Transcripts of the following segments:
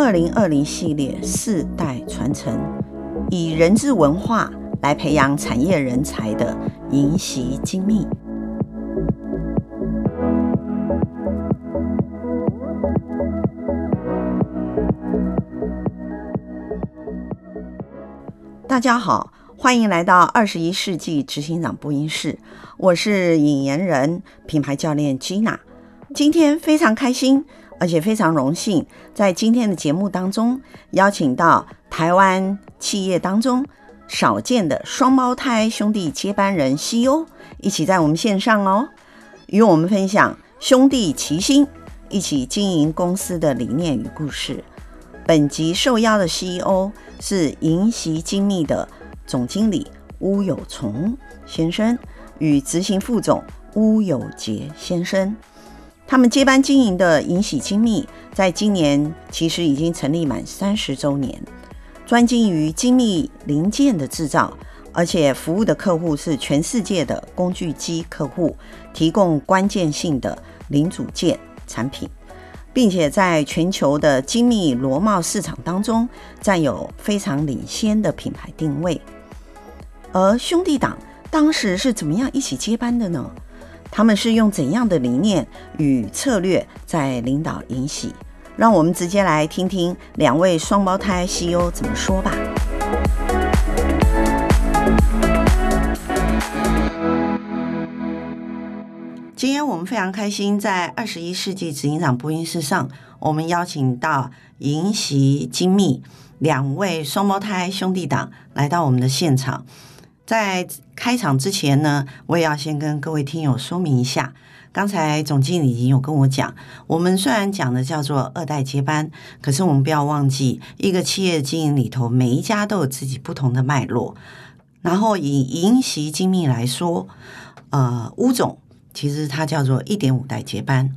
二零二零系列世代传承，以人治文化来培养产业人才的银习精密。大家好，欢迎来到二十一世纪执行长播音室，我是引言人品牌教练 Gina。今天非常开心，而且非常荣幸，在今天的节目当中邀请到台湾企业当中少见的双胞胎兄弟接班人 CEO 一起在我们线上哦，与我们分享兄弟齐心一起经营公司的理念与故事。本集受邀的 CEO 是银禧精密的总经理巫有崇先生与执行副总巫有杰先生。他们接班经营的银习精密，在今年其实已经成立满三十周年，专精于精密零件的制造，而且服务的客户是全世界的工具机客户，提供关键性的零组件产品，并且在全球的精密螺帽市场当中占有非常领先的品牌定位。而兄弟党当时是怎么样一起接班的呢？他们是用怎样的理念与策略在领导银喜？让我们直接来听听两位双胞胎 CEO 怎么说吧。今天我们非常开心，在二十一世纪执行长播音室上，我们邀请到银喜精密两位双胞胎兄弟党来到我们的现场。在开场之前呢，我也要先跟各位听友说明一下。刚才总经理已经有跟我讲，我们虽然讲的叫做二代接班，可是我们不要忘记，一个企业经营里头，每一家都有自己不同的脉络。然后以银习精密来说，呃，巫总其实他叫做一点五代接班。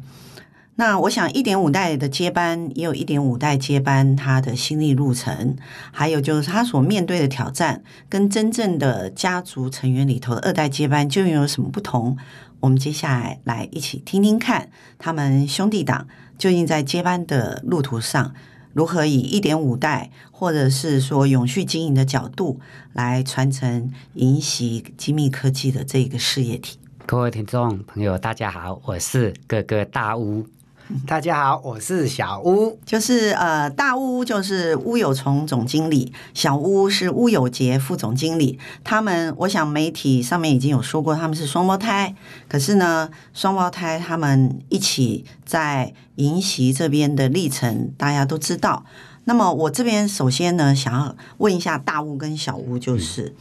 那我想，一点五代的接班也有一点五代接班他的心理路程，还有就是他所面对的挑战，跟真正的家族成员里头的二代接班究竟有什么不同？我们接下来来一起听听看，他们兄弟档究竟在接班的路途上，如何以一点五代或者是说永续经营的角度来传承银习精密科技的这个事业体。各位听众朋友，大家好，我是哥哥大屋。大家好，我是小巫，就是呃，大巫就是巫有崇总经理，小巫是巫有杰副总经理。他们，我想媒体上面已经有说过他们是双胞胎，可是呢，双胞胎他们一起在银习这边的历程，大家都知道。那么我这边首先呢，想要问一下大巫跟小巫，就是、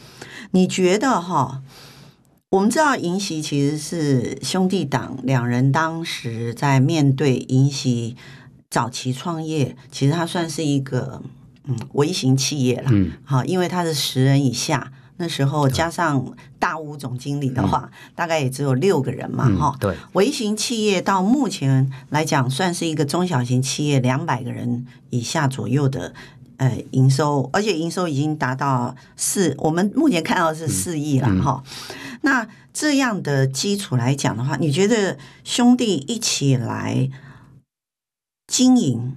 你觉得哈？我们知道银习其实是兄弟党两人当时在面对银习早期创业，其实它算是一个嗯微型企业了，嗯，好，因为它是十人以下，那时候加上大巫总经理的话，嗯、大概也只有六个人嘛，哈、嗯，对，微型企业到目前来讲算是一个中小型企业，两百个人以下左右的呃营收，而且营收已经达到四，我们目前看到是四亿了，哈、嗯。嗯那这样的基础来讲的话，你觉得兄弟一起来经营，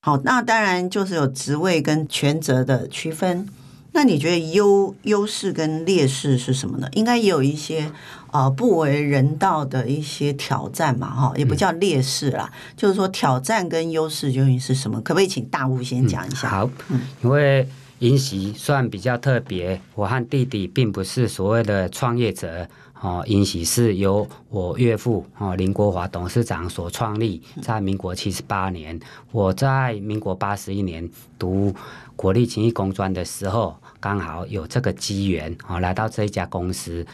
好，那当然就是有职位跟权责的区分。那你觉得优优势跟劣势是什么呢？应该也有一些呃不为人道的一些挑战嘛，哈，也不叫劣势啦，嗯、就是说挑战跟优势究竟是什么？可不可以请大巫先讲一下？嗯、好，嗯，因为。银喜算比较特别，我和弟弟并不是所谓的创业者哦。银喜是由我岳父哦林国华董事长所创立，在民国七十八年，我在民国八十一年读国立勤益工专的时候，刚好有这个机缘哦，来到这一家公司。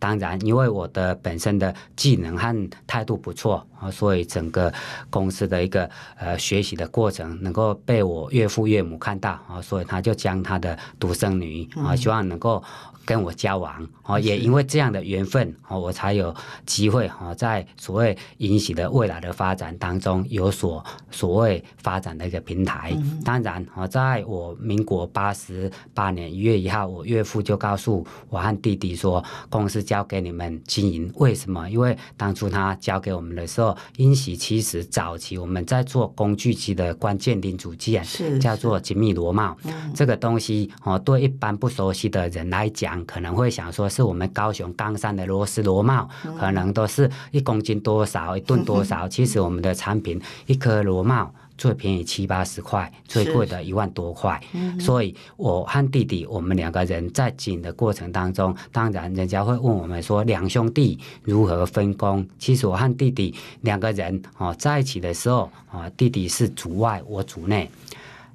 当然，因为我的本身的技能和态度不错啊，所以整个公司的一个呃学习的过程能够被我岳父岳母看到啊，所以他就将他的独生女啊，希望能够。跟我交往啊，也因为这样的缘分啊，我才有机会啊，在所谓引起的未来的发展当中有所所谓发展的一个平台。当然啊，在我民国八十八年一月一号，我岳父就告诉我和弟弟说，公司交给你们经营。为什么？因为当初他交给我们的时候，英喜其实早期我们在做工具机的关键零组件，是叫做精密螺帽。嗯、这个东西哦，对一般不熟悉的人来讲，可能会想说是我们高雄冈山的螺丝螺帽，嗯、可能都是一公斤多少，一吨多少。其实我们的产品，一颗螺帽。最便宜七八十块，最贵的一万多块。嗯、所以，我和弟弟，我们两个人在紧的过程当中，当然人家会问我们说，两兄弟如何分工？其实我和弟弟两个人哦在一起的时候，啊，弟弟是主外，我主内。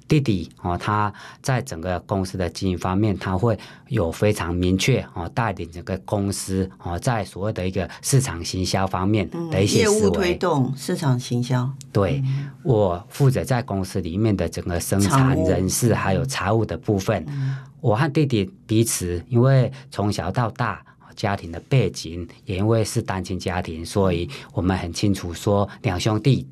弟弟哦，他在整个公司的经营方面，他会有非常明确哦，带领整个公司哦，在所谓的一个市场行销方面的一些思维、嗯、业务推动、市场行销。对，嗯、我负责在公司里面的整个生产、人事还有财务的部分。嗯、我和弟弟彼此，因为从小到大家庭的背景，也因为是单亲家庭，所以我们很清楚说两兄弟。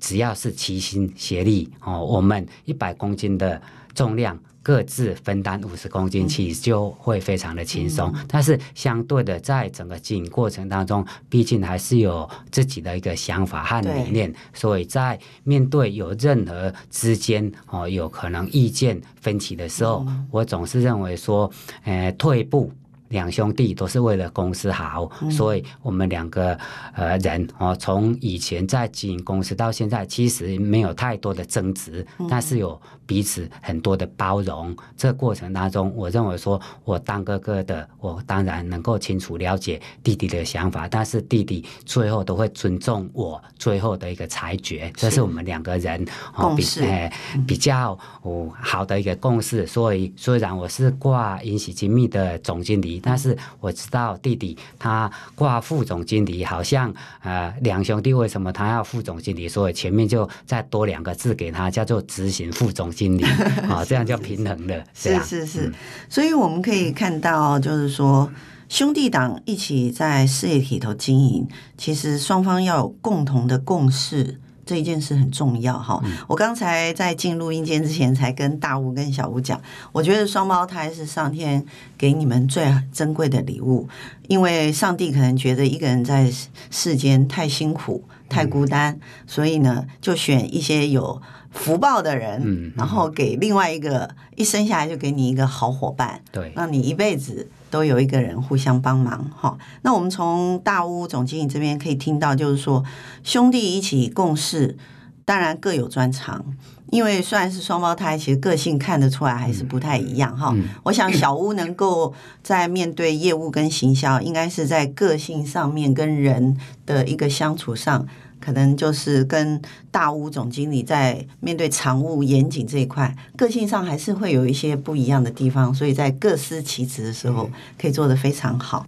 只要是齐心协力哦，我们一百公斤的重量，各自分担五十公斤，其实就会非常的轻松。嗯、但是相对的，在整个经营过程当中，毕竟还是有自己的一个想法和理念，所以在面对有任何之间哦有可能意见分歧的时候，嗯、我总是认为说，呃，退一步。两兄弟都是为了公司好，嗯、所以我们两个呃人哦，从以前在经营公司到现在，其实没有太多的争执，嗯、但是有彼此很多的包容。这个过程当中，我认为说，我当哥哥的，我当然能够清楚了解弟弟的想法，但是弟弟最后都会尊重我最后的一个裁决。是这是我们两个人哦比呃比较哦好的一个共识。所以虽然我是挂英锡精密的总经理。但是我知道弟弟他挂副总经理，好像呃两兄弟为什么他要副总经理？所以前面就再多两个字给他，叫做执行副总经理啊，这样就平衡了。是是是，嗯、所以我们可以看到，就是说兄弟党一起在事业体头经营，其实双方要有共同的共识。这一件事很重要哈，嗯、我刚才在进录音间之前才跟大吴跟小吴讲，我觉得双胞胎是上天给你们最珍贵的礼物，因为上帝可能觉得一个人在世间太辛苦、太孤单，嗯、所以呢，就选一些有福报的人，嗯、然后给另外一个一生下来就给你一个好伙伴，对，让你一辈子。都有一个人互相帮忙哈，那我们从大屋总经理这边可以听到，就是说兄弟一起共事，当然各有专长，因为虽然是双胞胎，其实个性看得出来还是不太一样哈。嗯、我想小屋能够在面对业务跟行销，应该是在个性上面跟人的一个相处上。可能就是跟大屋总经理在面对常务严谨这一块，个性上还是会有一些不一样的地方，所以在各司其职的时候，可以做得非常好。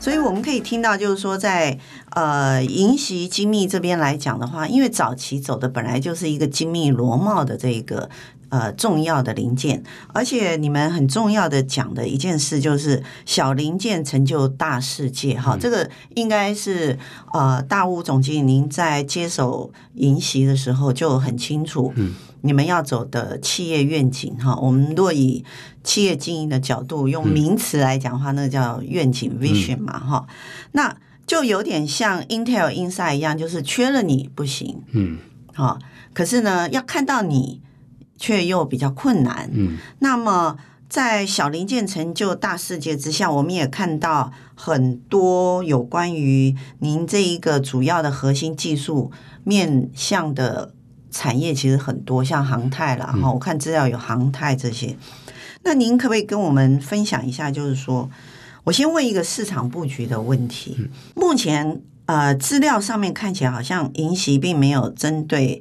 所以我们可以听到，就是说在呃银禧精密这边来讲的话，因为早期走的本来就是一个精密螺帽的这个。呃，重要的零件，而且你们很重要的讲的一件事就是小零件成就大世界哈，嗯、这个应该是呃大屋总经理您在接手英锡的时候就很清楚，嗯，你们要走的企业愿景哈。我们若以企业经营的角度用名词来讲的话，嗯、那个叫愿景 vision 嘛哈，嗯、那就有点像 Intel Inside 一样，就是缺了你不行，嗯，好，可是呢要看到你。却又比较困难。嗯，那么在小零件成就大世界之下，我们也看到很多有关于您这一个主要的核心技术面向的产业，其实很多，像航太了哈。嗯、我看资料有航太这些。那您可不可以跟我们分享一下？就是说，我先问一个市场布局的问题。嗯、目前呃，资料上面看起来好像银禧并没有针对。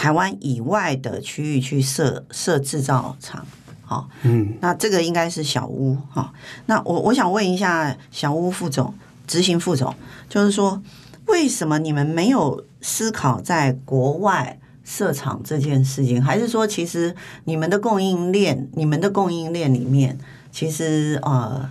台湾以外的区域去设设制造厂，好，嗯，那这个应该是小屋哈。那我我想问一下小屋副总、执行副总，就是说，为什么你们没有思考在国外设厂这件事情？还是说，其实你们的供应链、你们的供应链里面，其实呃，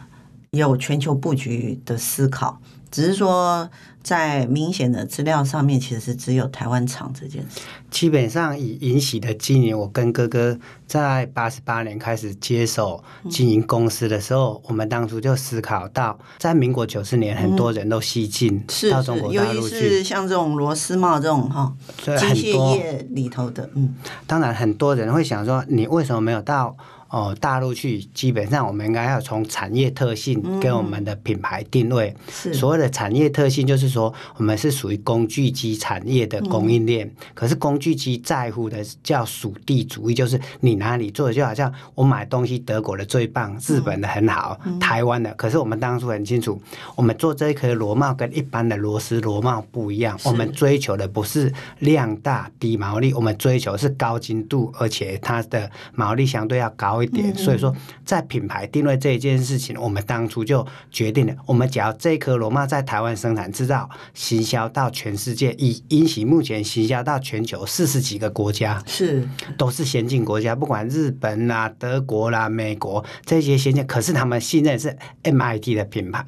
有全球布局的思考，只是说在明显的资料上面，其实是只有台湾厂这件事。基本上以银喜的经营，我跟哥哥在八十八年开始接手经营公司的时候，嗯、我们当初就思考到，在民国九十年，很多人都西进到中国大陆去，尤其是像这种螺丝帽这种哈，机械业里头的，嗯，当然很多人会想说，你为什么没有到？哦，大陆去基本上我们应该要从产业特性跟我们的品牌定位。是所谓的产业特性，就是说我们是属于工具机产业的供应链。可是工具机在乎的叫属地主义，就是你哪里做的，就好像我买东西，德国的最棒，日本的很好，台湾的。可是我们当初很清楚，我们做这一颗螺帽跟一般的螺丝螺帽不一样，我们追求的不是量大低毛利，我们追求是高精度，而且它的毛利相对要高。一点，所以说在品牌定位这一件事情，我们当初就决定了，我们只要这颗罗马在台湾生产制造，行销到全世界，以银喜目前行销到全球四十几个国家，是。都是先进国家，不管日本啦、啊、德国啦、啊、美国这些先进，可是他们信任是 MIT 的品牌，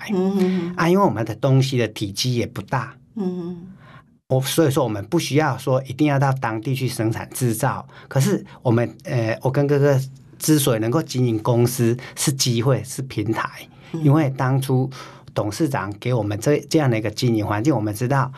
啊，因为我们的东西的体积也不大，嗯哼，我所以说我们不需要说一定要到当地去生产制造，可是我们呃，我跟哥哥。之所以能够经营公司，是机会，是平台。因为当初董事长给我们这这样的一个经营环境，我们知道，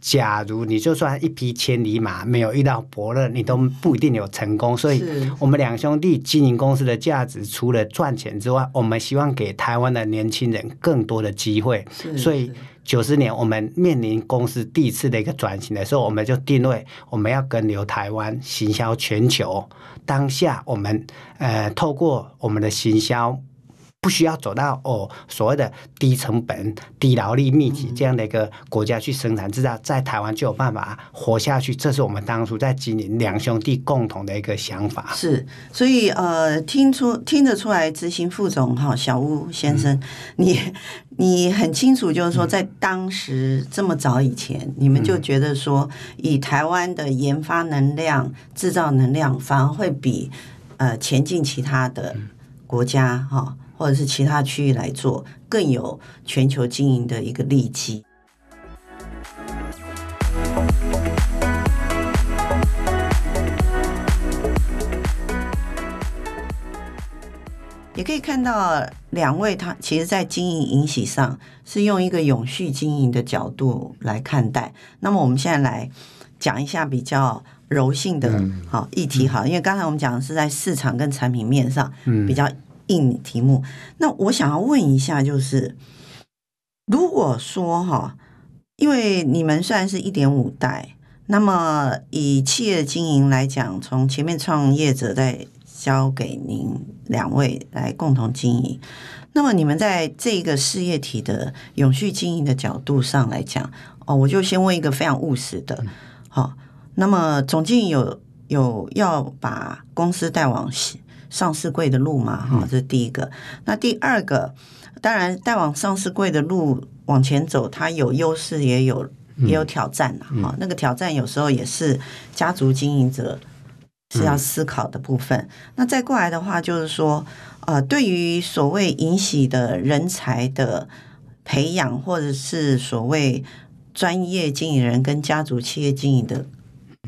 假如你就算一匹千里马没有遇到伯乐，你都不一定有成功。所以，我们两兄弟经营公司的价值，除了赚钱之外，我们希望给台湾的年轻人更多的机会。所以。九十年，我们面临公司第一次的一个转型的时候，我们就定位我们要跟留台湾，行销全球。当下，我们呃透过我们的行销。不需要走到哦所谓的低成本、低劳力密集这样的一个国家去生产制造，在台湾就有办法活下去。这是我们当初在经营两兄弟共同的一个想法。是，所以呃，听出听得出来，执行副总哈小鄔先生，你 你很清楚，就是说在当时这么早以前，你们就觉得说，以台湾的研发能量、制造能量，反而会比呃前进其他的国家哈。或者是其他区域来做，更有全球经营的一个利基。也可以看到，两位他其实在经营引喜上是用一个永续经营的角度来看待。那么我们现在来讲一下比较柔性的好议题，好，因为刚才我们讲的是在市场跟产品面上比较。硬题目，那我想要问一下，就是如果说哈，因为你们虽然是一点五代，那么以企业经营来讲，从前面创业者在交给您两位来共同经营，那么你们在这个事业体的永续经营的角度上来讲，哦，我就先问一个非常务实的，好，那么总经理有有要把公司带往上市柜的路嘛，哈，这是第一个。嗯、那第二个，当然带往上市柜的路往前走，它有优势，也有也有挑战呐，哈、嗯。那个挑战有时候也是家族经营者是要思考的部分。嗯、那再过来的话，就是说，呃，对于所谓引喜的人才的培养，或者是所谓专业经理人跟家族企业经营的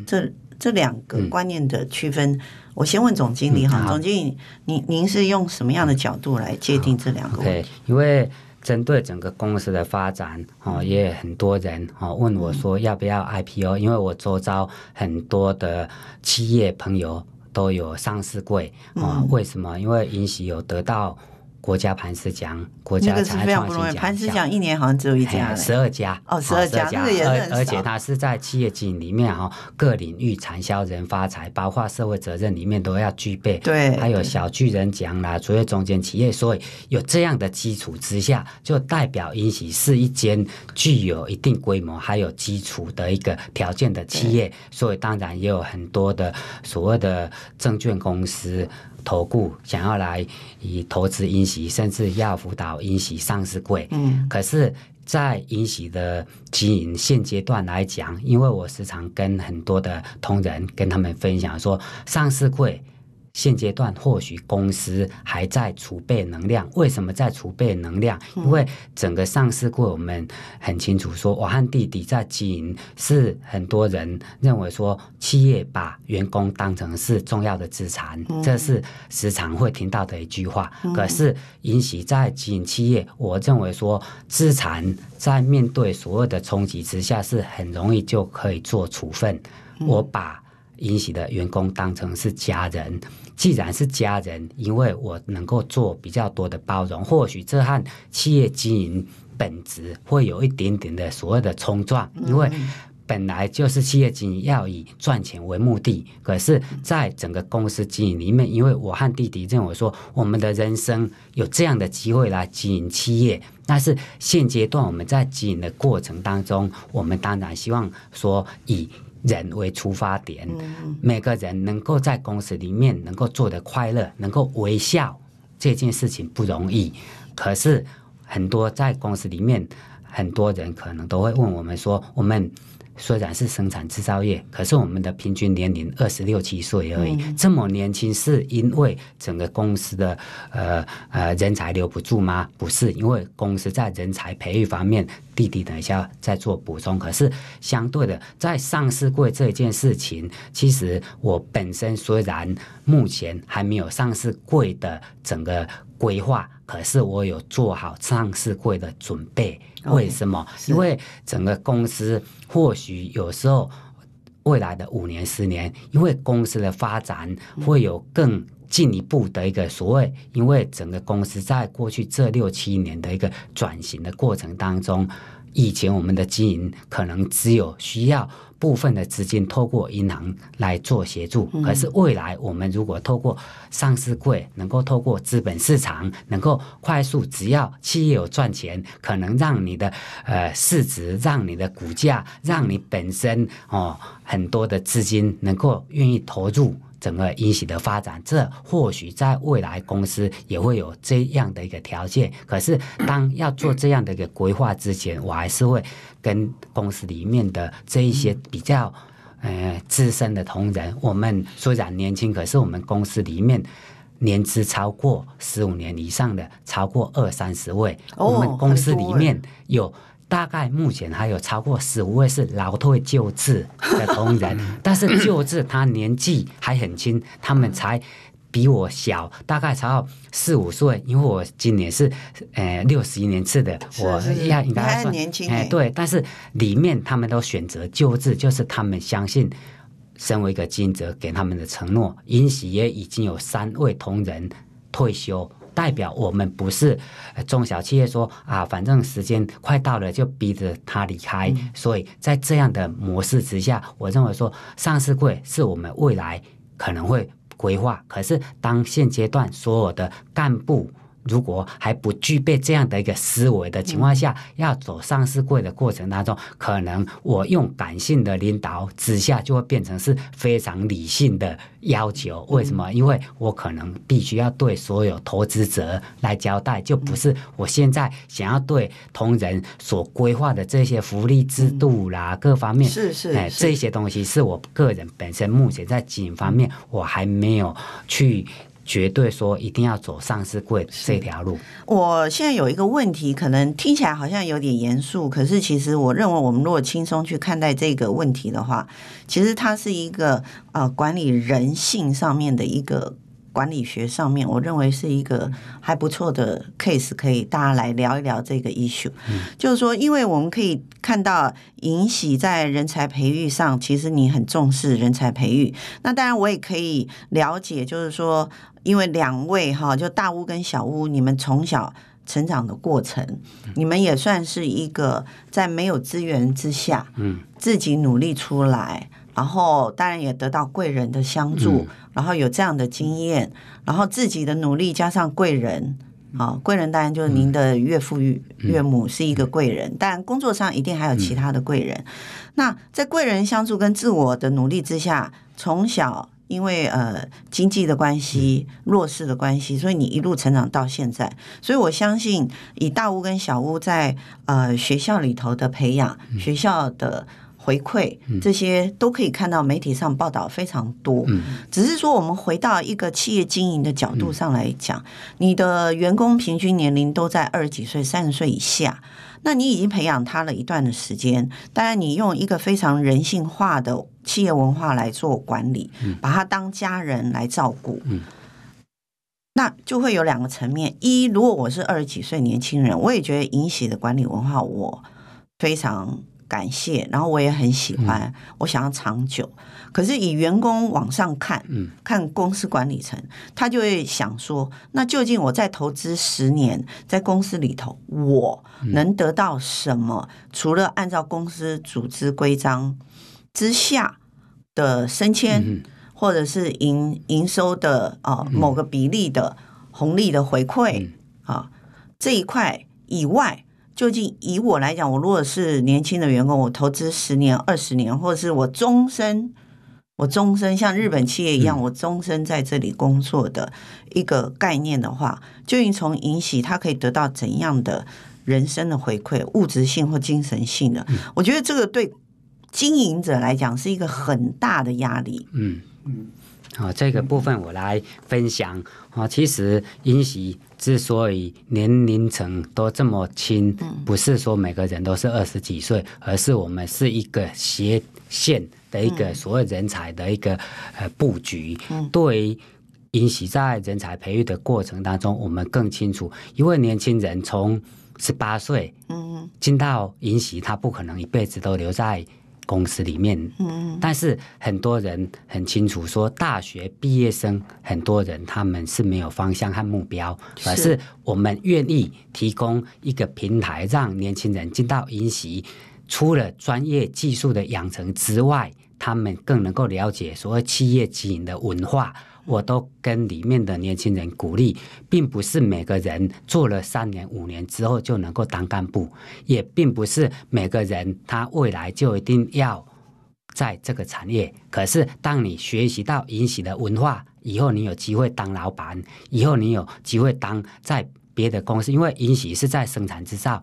这这两个观念的区分。嗯我先问总经理哈，嗯、总经理，您您是用什么样的角度来界定这两个问题？对，因为针对整个公司的发展，哦，也很多人哦问我说要不要 IPO，因为我周遭很多的企业朋友都有上市柜，哦，为什么？因为允许有得到。国家磐石奖，国家产业创新奖，那个是非常不容易。磐石奖一年好像只有一家，十二家哦，十二家，那个也是而且它是在企业经营里面哈，各领域产销人发财，包括社会责任里面都要具备。对，还有小巨人奖啦，卓越中间企业，所以有这样的基础之下，就代表英喜是一间具有一定规模还有基础的一个条件的企业，所以当然也有很多的所谓的证券公司。投顾想要来以投资英喜，甚至要辅导英喜上市柜。嗯，可是，在英喜的经营现阶段来讲，因为我时常跟很多的同仁跟他们分享说，上市柜现阶段或许公司还在储备能量，为什么在储备能量？因为整个上市过，我们很清楚说，我和弟弟在经营，是很多人认为说，企业把员工当成是重要的资产，这是时常会听到的一句话。可是银喜在经营企业，我认为说，资产在面对所有的冲击之下，是很容易就可以做处分。我把银喜的员工当成是家人。既然是家人，因为我能够做比较多的包容，或许这和企业经营本质会有一点点的所谓的冲撞，因为本来就是企业经营要以赚钱为目的，可是，在整个公司经营里面，因为我和弟弟认为说，我们的人生有这样的机会来经营企业，但是现阶段我们在经营的过程当中，我们当然希望说以。人为出发点，每个人能够在公司里面能够做得快乐，能够微笑，这件事情不容易。可是很多在公司里面，很多人可能都会问我们说，我们。虽然是生产制造业，可是我们的平均年龄二十六七岁而已，嗯、这么年轻，是因为整个公司的呃呃人才留不住吗？不是，因为公司在人才培育方面，弟弟等一下再做补充。可是相对的，在上市柜这件事情，其实我本身虽然目前还没有上市柜的整个规划，可是我有做好上市会的准备。为什么？Okay, 因为整个公司或许有时候未来的五年、十年，因为公司的发展会有更进一步的一个所谓，因为整个公司在过去这六七年的一个转型的过程当中，以前我们的经营可能只有需要。部分的资金透过银行来做协助，可是未来我们如果透过上市柜，能够透过资本市场，能够快速，只要企业有赚钱，可能让你的呃市值，让你的股价，让你本身哦很多的资金能够愿意投入。整个银喜的发展，这或许在未来公司也会有这样的一个条件。可是，当要做这样的一个规划之前，我还是会跟公司里面的这一些比较呃资深的同仁，我们虽然年轻，可是我们公司里面年资超过十五年以上的超过二三十位，我们公司里面有。大概目前还有超过十五位是劳退救治的同仁，但是救治他年纪还很轻，他们才比我小，大概才要四五岁。因为我今年是呃六十一年次的，我要应该算年轻。哎，对，但是里面他们都选择救治，就是他们相信身为一个经营者给他们的承诺。因此也已经有三位同仁退休。代表我们不是中小企业说啊，反正时间快到了就逼着他离开。嗯、所以在这样的模式之下，我认为说上市会是我们未来可能会规划。可是当现阶段所有的干部。如果还不具备这样的一个思维的情况下，要走上市柜的过程当中，可能我用感性的领导之下，就会变成是非常理性的要求。为什么？因为我可能必须要对所有投资者来交代，就不是我现在想要对同仁所规划的这些福利制度啦，各方面是是哎，这些东西是我个人本身目前在经营方面，我还没有去。绝对说一定要走上市柜这条路。我现在有一个问题，可能听起来好像有点严肃，可是其实我认为，我们如果轻松去看待这个问题的话，其实它是一个呃管理人性上面的一个。管理学上面，我认为是一个还不错的 case，可以大家来聊一聊这个 issue。嗯，就是说，因为我们可以看到尹喜在人才培育上，其实你很重视人才培育。那当然，我也可以了解，就是说，因为两位哈，就大屋跟小屋，你们从小成长的过程，你们也算是一个在没有资源之下，嗯，自己努力出来。然后当然也得到贵人的相助，嗯、然后有这样的经验，然后自己的努力加上贵人，啊，贵人当然就是您的岳父岳岳母是一个贵人，但工作上一定还有其他的贵人。那在贵人相助跟自我的努力之下，从小因为呃经济的关系、弱势的关系，所以你一路成长到现在。所以我相信，以大屋跟小屋在呃学校里头的培养，学校的。回馈，这些都可以看到媒体上报道非常多。嗯，只是说我们回到一个企业经营的角度上来讲，你的员工平均年龄都在二十几岁、三十岁以下，那你已经培养他了一段的时间。当然，你用一个非常人性化的企业文化来做管理，把他当家人来照顾。嗯，那就会有两个层面：一，如果我是二十几岁年轻人，我也觉得银喜的管理文化我非常。感谢，然后我也很喜欢，嗯、我想要长久。可是以员工往上看，嗯，看公司管理层，他就会想说：那究竟我再投资十年在公司里头，我能得到什么？嗯、除了按照公司组织规章之下的升迁，嗯、或者是营营收的啊、呃、某个比例的红利的回馈啊、这一块以外。究竟以我来讲，我如果是年轻的员工，我投资十年、二十年，或者是我终身，我终身像日本企业一样，我终身在这里工作的一个概念的话，究竟从银喜它可以得到怎样的人生的回馈，物质性或精神性的？我觉得这个对经营者来讲是一个很大的压力。嗯嗯。好、哦，这个部分我来分享啊、哦。其实银喜之所以年龄层都这么轻，不是说每个人都是二十几岁，而是我们是一个斜线的一个所谓人才的一个呃布局。对于银喜在人才培育的过程当中，我们更清楚，一位年轻人从十八岁嗯进到银喜，他不可能一辈子都留在。公司里面，嗯，但是很多人很清楚说，大学毕业生很多人他们是没有方向和目标，是而是我们愿意提供一个平台，让年轻人进到英习，除了专业技术的养成之外，他们更能够了解所谓企业经营的文化。我都跟里面的年轻人鼓励，并不是每个人做了三年五年之后就能够当干部，也并不是每个人他未来就一定要在这个产业。可是，当你学习到银喜的文化以后，你有机会当老板，以后你有机会当在别的公司，因为银喜是在生产制造。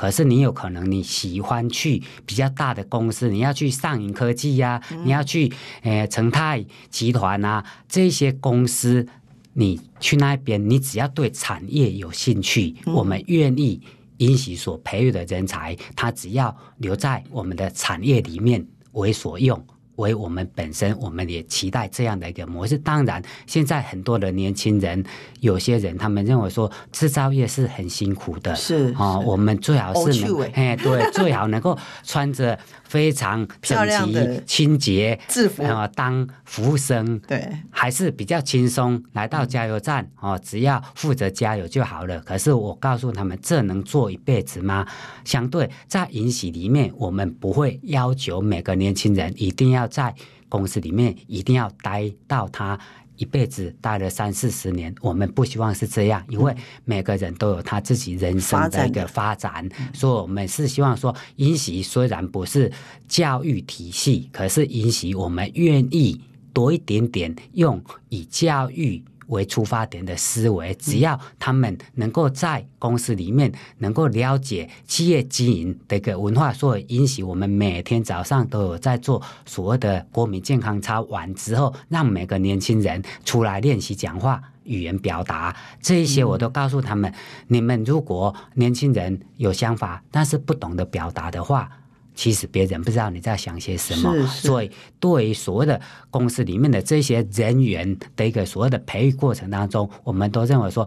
可是你有可能你喜欢去比较大的公司，你要去上银科技呀、啊，嗯、你要去呃成泰集团啊这些公司，你去那边，你只要对产业有兴趣，嗯、我们愿意因喜所培育的人才，他只要留在我们的产业里面为所用。为我们本身，我们也期待这样的一个模式。当然，现在很多的年轻人，有些人他们认为说制造业是很辛苦的，是啊，我们最好是能，哎，对，最好能够穿着。非常整齐、清洁制服啊，当服务生对，还是比较轻松。来到加油站哦，只要负责加油就好了。可是我告诉他们，这能做一辈子吗？相对在银喜里面，我们不会要求每个年轻人一定要在公司里面一定要待到他。一辈子待了三四十年，我们不希望是这样，因为每个人都有他自己人生的一个发展，发展所以我们是希望说，银喜虽然不是教育体系，可是银喜我们愿意多一点点用以教育。为出发点的思维，只要他们能够在公司里面能够了解企业经营的一个文化，所以银喜我们每天早上都有在做所谓的国民健康操，完之后让每个年轻人出来练习讲话、语言表达这一些，我都告诉他们：你们如果年轻人有想法，但是不懂得表达的话。其实别人不知道你在想些什么，是是，所以对于所谓的公司里面的这些人员的一个所谓的培育过程当中，我们都认为说，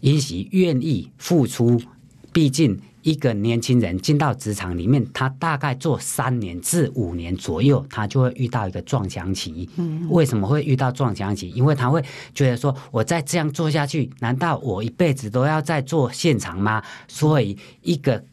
银喜愿意付出。毕竟一个年轻人进到职场里面，他大概做三年至五年左右，他就会遇到一个撞墙期。嗯，为什么会遇到撞墙期？因为他会觉得说，我再这样做下去，难道我一辈子都要再做现场吗？所以一个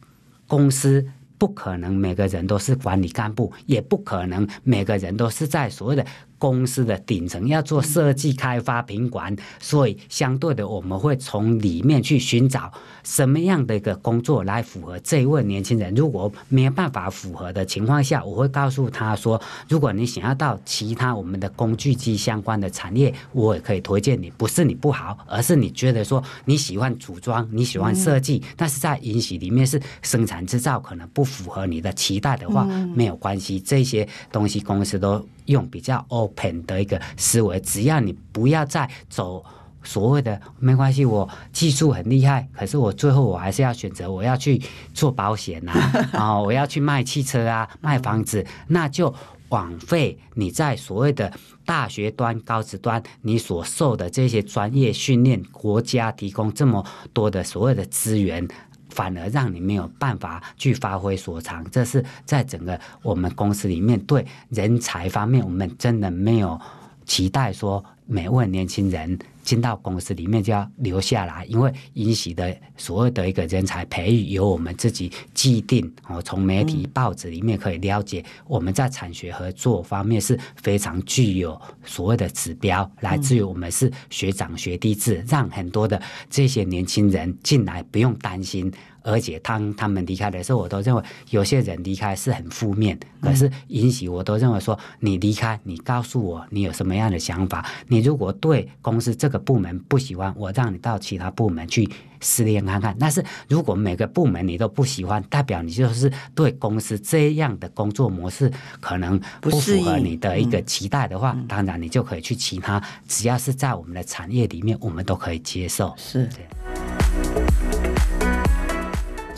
公司。不可能每个人都是管理干部，也不可能每个人都是在所谓的公司的顶层，要做设计、开发、品管，所以相对的，我们会从里面去寻找什么样的一个工作来符合这一位年轻人。如果没有办法符合的情况下，我会告诉他说：如果你想要到其他我们的工具机相关的产业，我也可以推荐你。不是你不好，而是你觉得说你喜欢组装，你喜欢设计，但是在银喜里面是生产制造，可能不符合你的期待的话，没有关系，这些东西公司都。用比较 open 的一个思维，只要你不要再走所谓的没关系，我技术很厉害，可是我最后我还是要选择我要去做保险呐、啊，然 后我要去卖汽车啊，卖房子，那就枉费你在所谓的大学端、高职端你所受的这些专业训练，国家提供这么多的所谓的资源。反而让你没有办法去发挥所长，这是在整个我们公司里面对人才方面，我们真的没有期待说每位年轻人。进到公司里面就要留下来，因为银喜的所谓的一个人才培育由我们自己既定哦，从媒体报纸里面可以了解，我们在产学合作方面是非常具有所谓的指标，来自于我们是学长学弟制，让很多的这些年轻人进来不用担心。而且当他们离开的时候，我都认为有些人离开是很负面。可是允许，我都认为说，你离开，你告诉我你有什么样的想法。你如果对公司这个部门不喜欢，我让你到其他部门去试验看看。但是如果每个部门你都不喜欢，代表你就是对公司这样的工作模式可能不符合你的一个期待的话，当然你就可以去其他，只要是在我们的产业里面，我们都可以接受。是。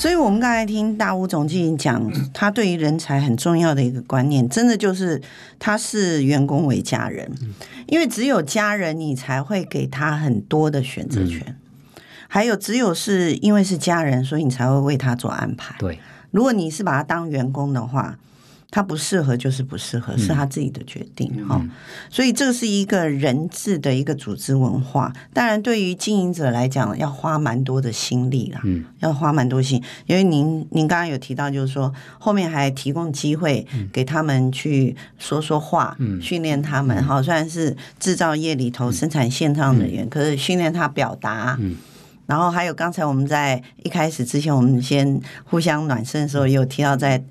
所以，我们刚才听大吴总经理讲，他对于人才很重要的一个观念，真的就是他视员工为家人，因为只有家人，你才会给他很多的选择权。还有，只有是因为是家人，所以你才会为他做安排。对，如果你是把他当员工的话。他不适合就是不适合，是他自己的决定哈、嗯。所以这是一个人治的一个组织文化。当然，对于经营者来讲，要花蛮多的心力啦，嗯，要花蛮多心。因为您您刚刚有提到，就是说后面还提供机会给他们去说说话，嗯，训练他们哈。虽然是制造业里头生产线上的人，可是训练他表达。嗯，然后还有刚才我们在一开始之前，我们先互相暖身的时候，有提到在。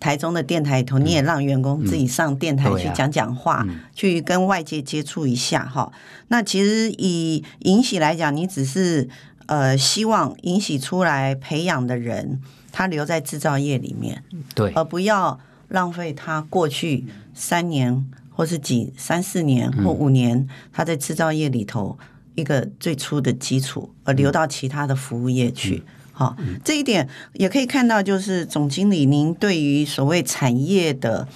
台中的电台里头，你也让员工自己上电台去讲讲话，嗯。嗯啊、去跟外界接触一下哈。那其实以银喜来讲，你只是呃希望银喜出来培养的人，他留在制造业里面，对，而不要浪费他过去三年或是几三四年或五年他在制造业里头一个最初的基础，而留到其他的服务业去。嗯好，这一点也可以看到，就是总经理您对于所谓产业的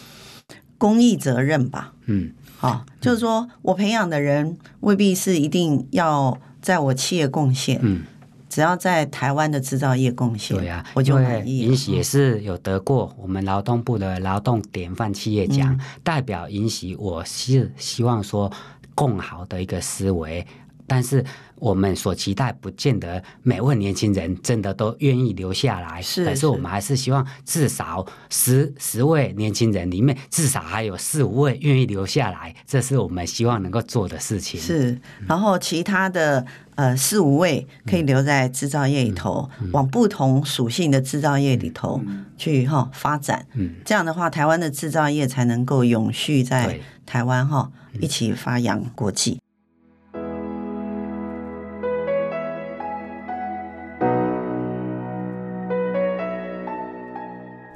公益责任吧？嗯，好，就是说我培养的人未必是一定要在我企业贡献，嗯，只要在台湾的制造业贡献，对呀，我就满意。银喜也是有得过我们劳动部的劳动典范企业奖，代表银喜，我是希望说更好的一个思维。但是我们所期待，不见得每位年轻人真的都愿意留下来。是，但是我们还是希望至少十十位年轻人里面，至少还有四五位愿意留下来。这是我们希望能够做的事情。是，然后其他的呃四五位可以留在制造业里头，嗯嗯、往不同属性的制造业里头去哈发展。嗯，这样的话，台湾的制造业才能够永续在台湾哈一起发扬国际。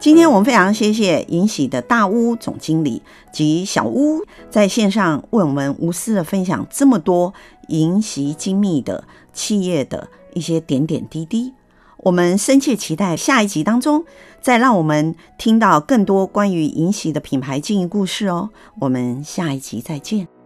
今天我们非常谢谢银喜的大屋总经理及小屋在线上为我们无私的分享这么多银喜精密的企业的一些点点滴滴。我们深切期待下一集当中再让我们听到更多关于银喜的品牌经营故事哦。我们下一集再见。